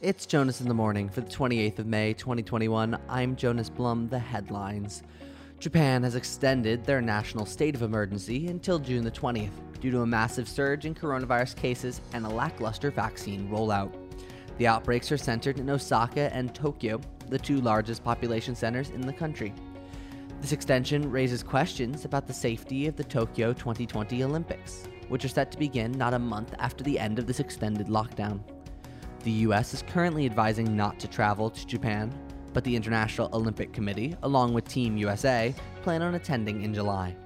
It's Jonas in the morning for the 28th of May 2021. I'm Jonas Blum, the headlines. Japan has extended their national state of emergency until June the 20th due to a massive surge in coronavirus cases and a lackluster vaccine rollout. The outbreaks are centered in Osaka and Tokyo, the two largest population centers in the country. This extension raises questions about the safety of the Tokyo 2020 Olympics, which are set to begin not a month after the end of this extended lockdown. The US is currently advising not to travel to Japan, but the International Olympic Committee, along with Team USA, plan on attending in July.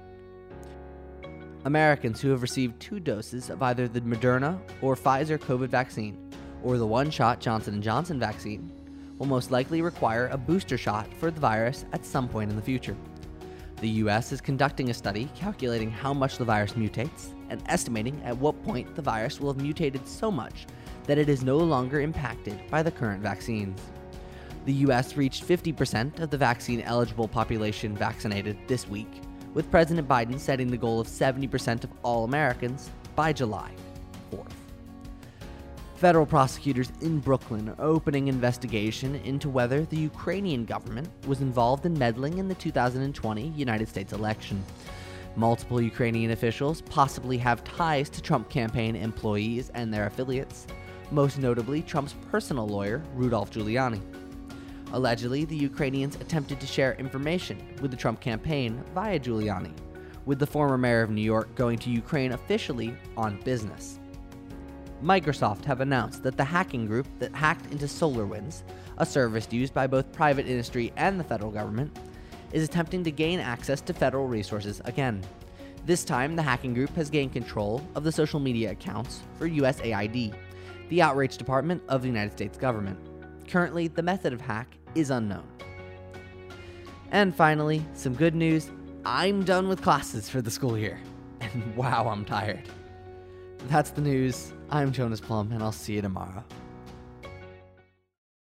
Americans who have received two doses of either the Moderna or Pfizer COVID vaccine or the one-shot Johnson & Johnson vaccine will most likely require a booster shot for the virus at some point in the future. The US is conducting a study calculating how much the virus mutates and estimating at what point the virus will have mutated so much that it is no longer impacted by the current vaccines. The US reached 50% of the vaccine eligible population vaccinated this week, with President Biden setting the goal of 70% of all Americans by July 4th. Federal prosecutors in Brooklyn are opening investigation into whether the Ukrainian government was involved in meddling in the 2020 United States election. Multiple Ukrainian officials possibly have ties to Trump campaign employees and their affiliates, most notably Trump's personal lawyer, Rudolph Giuliani. Allegedly, the Ukrainians attempted to share information with the Trump campaign via Giuliani, with the former mayor of New York going to Ukraine officially on business. Microsoft have announced that the hacking group that hacked into SolarWinds, a service used by both private industry and the federal government, is attempting to gain access to federal resources again. This time, the hacking group has gained control of the social media accounts for USAID, the outreach department of the United States government. Currently, the method of hack is unknown. And finally, some good news I'm done with classes for the school year. And wow, I'm tired. That's the news. I'm Jonas Plum, and I'll see you tomorrow.